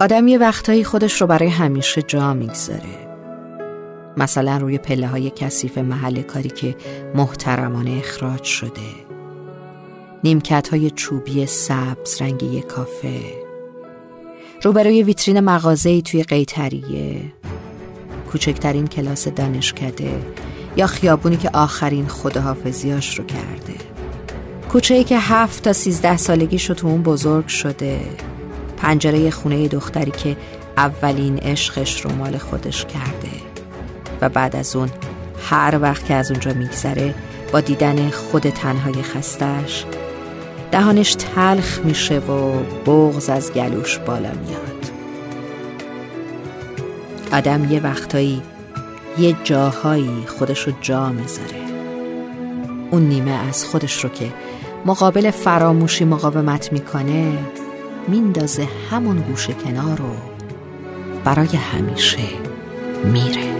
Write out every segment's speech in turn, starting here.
آدم یه وقتایی خودش رو برای همیشه جا می‌گذاره. مثلا روی پله های کثیف محل کاری که محترمانه اخراج شده. نیمکت های چوبی سبز رنگ یک کافه. روبروی ویترین مغازه‌ای توی قیتریه. کوچکترین کلاس دانشکده. یا خیابونی که آخرین خداحافظیاش رو کرده. کوچه ای که هفت تا سیزده سالگیشو تو اون بزرگ شده. پنجره خونه دختری که اولین عشقش رو مال خودش کرده. و بعد از اون هر وقت که از اونجا میگذره با دیدن خود تنهای خستش دهانش تلخ میشه و بغز از گلوش بالا میاد. آدم یه وقتایی یه جاهایی خودش رو جا می‌ذاره. اون نیمه از خودش رو که مقابل فراموشی مقاومت می‌کنه میندازه همون گوشه کنار رو برای همیشه میره.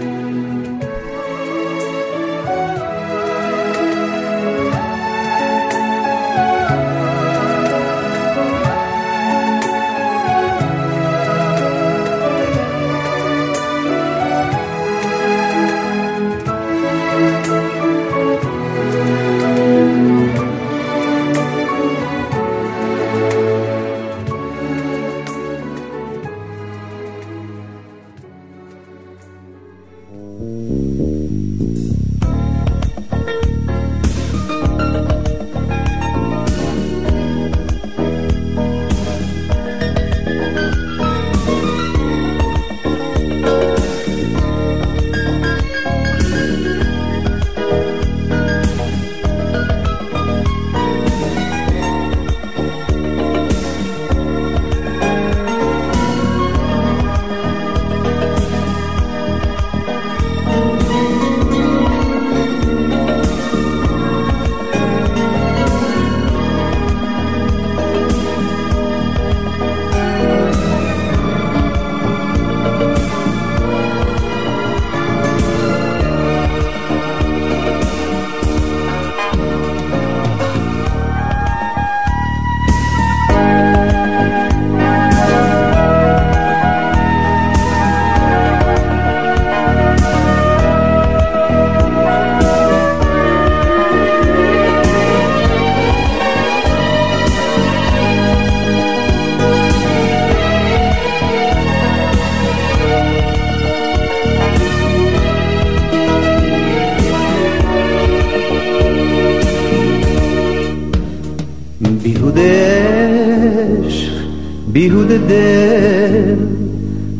بیهوده دل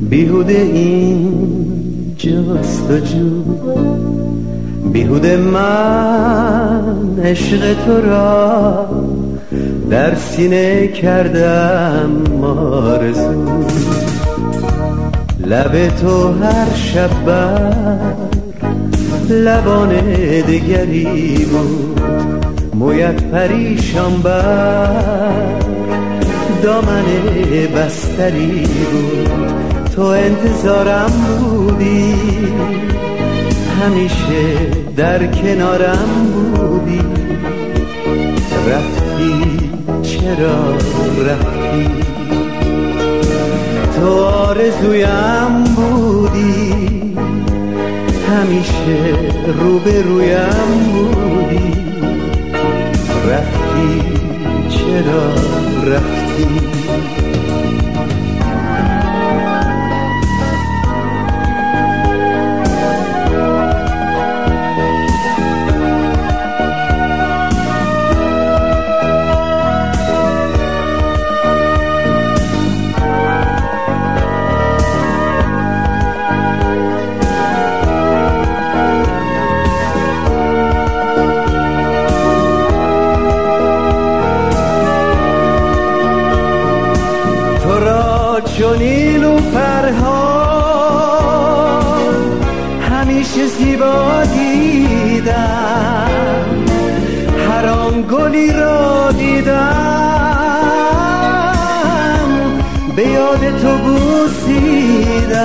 بیهوده این جستجو بیهوده من عشق تو را در سینه کردم مارزو لب تو هر شب بر لبان دگری بود. مویت پریشان بر دامن بستری بود. تو انتظارم بودی. همیشه در کنارم بودی. رفتی؟ چرا رفتی؟ تو آرزویم بودی. همیشه روبرویم بودی. رفتی؟ چرا رفتی زیبا دیدم. هر آن گلی را دیدم. به یاد تو بوسیدم.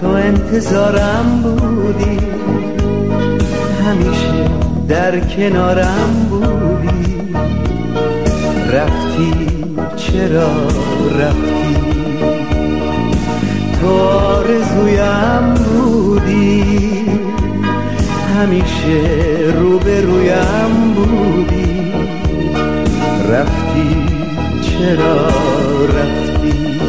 تو انتظارم بودی. همیشه در کنارم بودی. رفتی؟ چرا رفتی؟ تو آرزویم همیشه روبرویم بودی. رفتی؟ چرا رفتی؟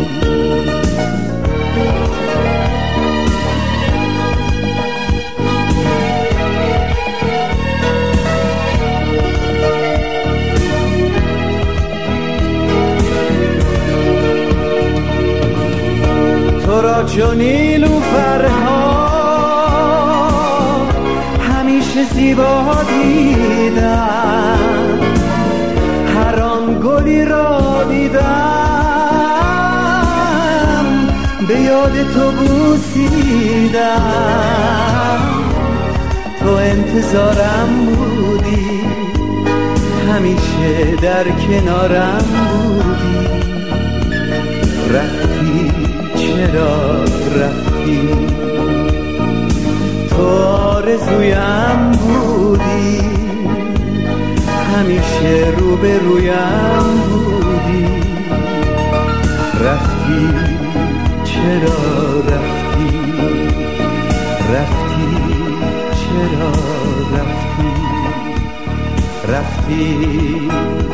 تو را چون نیلوفرها زیبا دیدم. هر آن گلی را دیدم. به یاد تو بوسیدم. تو انتظارم بودی. همیشه در کنارم بودی. چرا رفتی؟ رفتی؟ چرا رفتی؟ رفتی